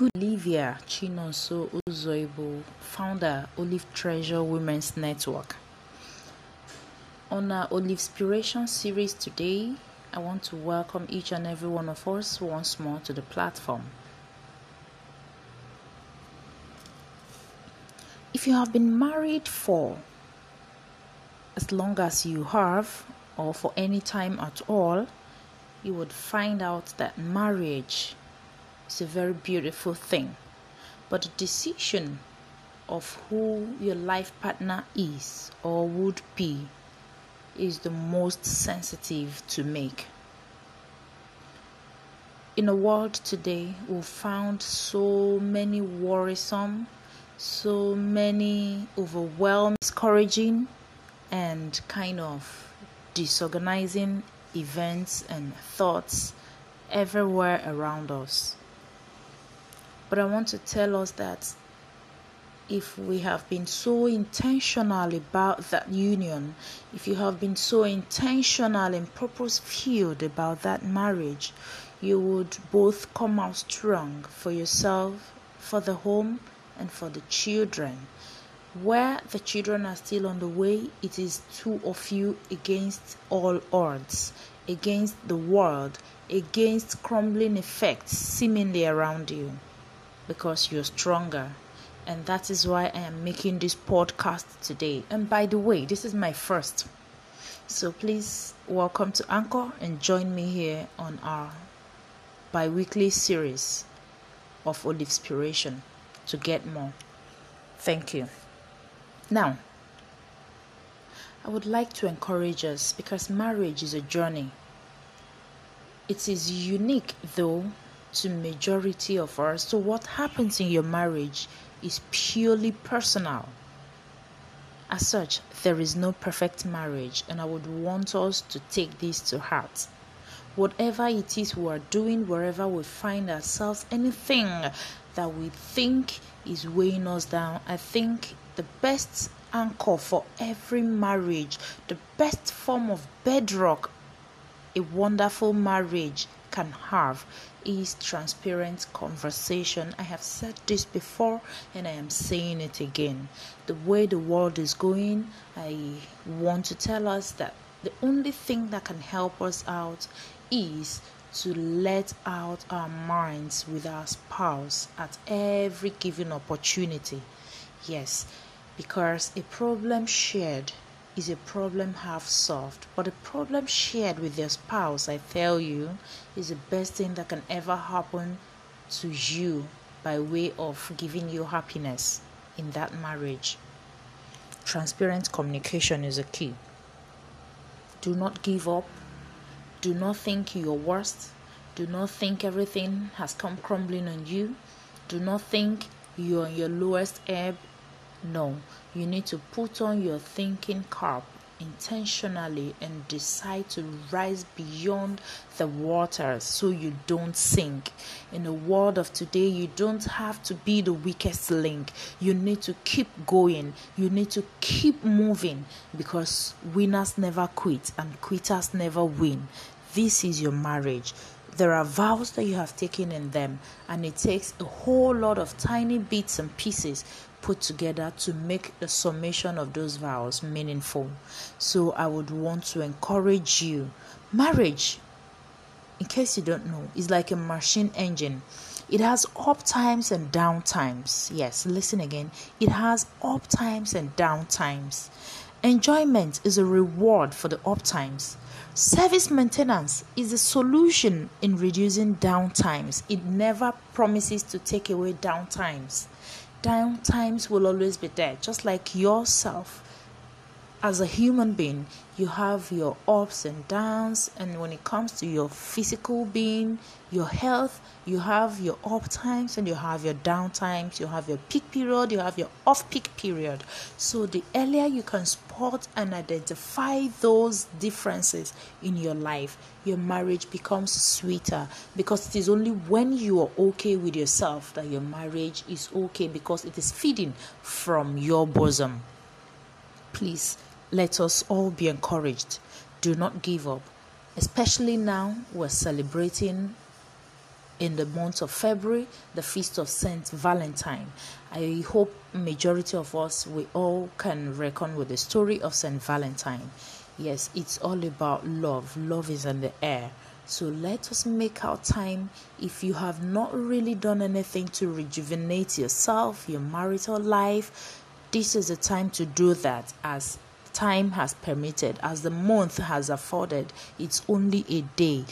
Good Olivia Chinonso Uzoibo, founder Olive Treasure Women's Network. On our Olive Inspiration series today, I want to welcome each and every one of us once more to the platform. If you have been married for as long as you have, or for any time at all, you would find out that marriage is a very beautiful thing. But the decision of who your life partner is or would be is the most sensitive to make. In a world today, we've found so many worrisome, so many overwhelming, discouraging, and kind of disorganizing events and thoughts everywhere around us. But I want to tell us that if we have been so intentional about that union, if you have been so intentional and purpose filled about that marriage, you would both come out strong for yourself, for the home, and for the children. Where the children are still on the way, it is two of you against all odds, against the world, against crumbling effects seemingly around you because you're stronger. And that is why I am making this podcast today. And by the way, this is my first. So please welcome to Anchor and join me here on our bi weekly series of Olive Inspiration to get more. Thank you. Now, I would like to encourage us because marriage is a journey. It is unique though to majority of us. So what happens in your marriage is purely personal. As such, there is no perfect marriage, and I would want us to take this to heart. Whatever it is we are doing, wherever we find ourselves, anything that we think is weighing us down, I think the best anchor for every marriage, the best form of bedrock a wonderful marriage can have is transparent conversation. I have said this before and I am saying it again. The way the world is going, I want to tell us that the only thing that can help us out is to let out our minds with our spouse at every given opportunity. Yes, because a problem shared is a problem half solved, but a problem shared with your spouse, I tell you, is the best thing that can ever happen to you by way of giving you happiness in that marriage. Transparent communication is a key. Do not give up. Do not think you're worst. Do not think everything has come crumbling on you. Do not think you're on your lowest ebb no, you need to put on your thinking cap intentionally and decide to rise beyond the waters so you don't sink. In the world of today, you don't have to be the weakest link. You need to keep going. You need to keep moving because winners never quit and quitters never win. This is your marriage there are vows that you have taken in them, and it takes a whole lot of tiny bits and pieces put together to make the summation of those vows meaningful. So, I would want to encourage you. Marriage, in case you don't know, is like a machine engine. It has up times and down times. Yes, listen again. It has up times and down times. Enjoyment is a reward for the up times Service maintenance is a solution in reducing downtimes. It never promises to take away downtimes. Downtimes will always be there, just like yourself as a human being, you have your ups and downs, and when it comes to your physical being, your health, you have your up times and you have your down times, you have your peak period, you have your off peak period. So, the earlier you can spot and identify those differences in your life, your marriage becomes sweeter because it is only when you are okay with yourself that your marriage is okay because it is feeding from your bosom. Please let us all be encouraged. Do not give up, especially now we're celebrating in the month of February, the feast of Saint Valentine. I hope majority of us we all can reckon with the story of Saint Valentine. Yes, it's all about love. Love is in the air. So let us make our time. If you have not really done anything to rejuvenate yourself, your marital life, this is the time to do that as time has permitted, as the month has afforded. It's only a day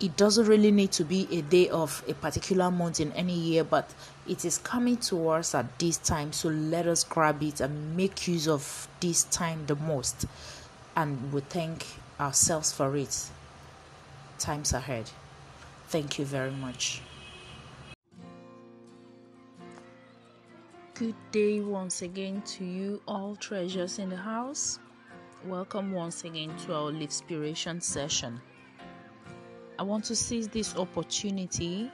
it doesn't really need to be a day of a particular month in any year, but it is coming to us at this time. So let us grab it and make use of this time the most. And we thank ourselves for it. Times ahead. Thank you very much. Good day once again to you, all treasures in the house. Welcome once again to our Inspiration session. I want to seize this opportunity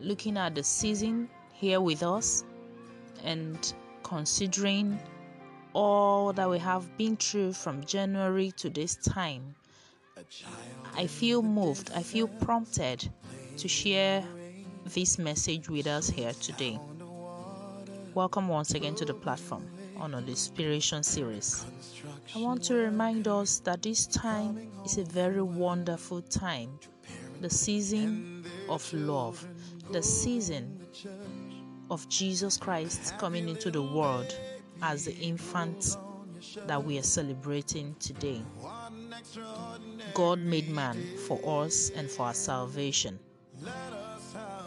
looking at the season here with us and considering all that we have been through from January to this time. I feel moved, I feel prompted to share this message with us here today. Welcome once again to the platform on the Inspiration series. I want to remind us that this time is a very wonderful time the season of love, the season of Jesus Christ coming into the world as the infant that we are celebrating today. God made man for us and for our salvation.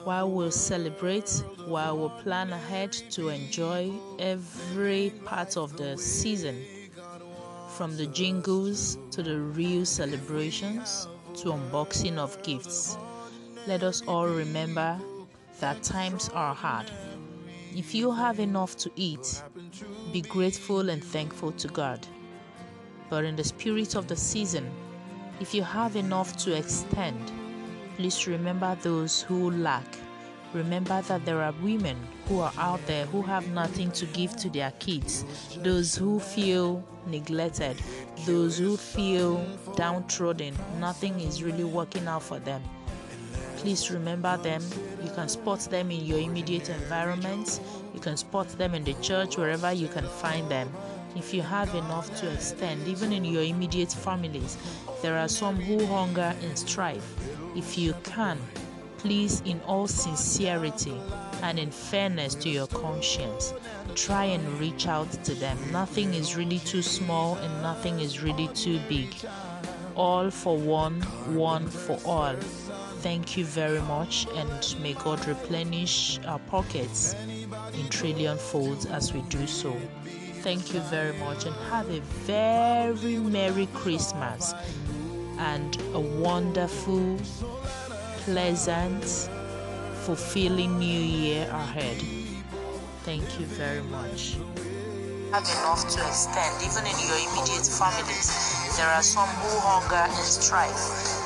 While we'll celebrate, while we'll plan ahead to enjoy every part of the season, from the jingles to the real celebrations, to unboxing of gifts. Let us all remember that times are hard. If you have enough to eat, be grateful and thankful to God. But in the spirit of the season, if you have enough to extend, please remember those who lack. Remember that there are women who are out there who have nothing to give to their kids, those who feel neglected, those who feel downtrodden, nothing is really working out for them. Please remember them. You can spot them in your immediate environment, you can spot them in the church, wherever you can find them. If you have enough to extend, even in your immediate families, there are some who hunger and strive. If you can, please, in all sincerity and in fairness to your conscience, try and reach out to them. Nothing is really too small and nothing is really too big. All for one, one for all. Thank you very much, and may God replenish our pockets in trillion folds as we do so. Thank you very much, and have a very Merry Christmas and a wonderful, pleasant, fulfilling new year ahead. Thank you very much. Have enough to extend, even in your immediate families. There are some who hunger and strive. If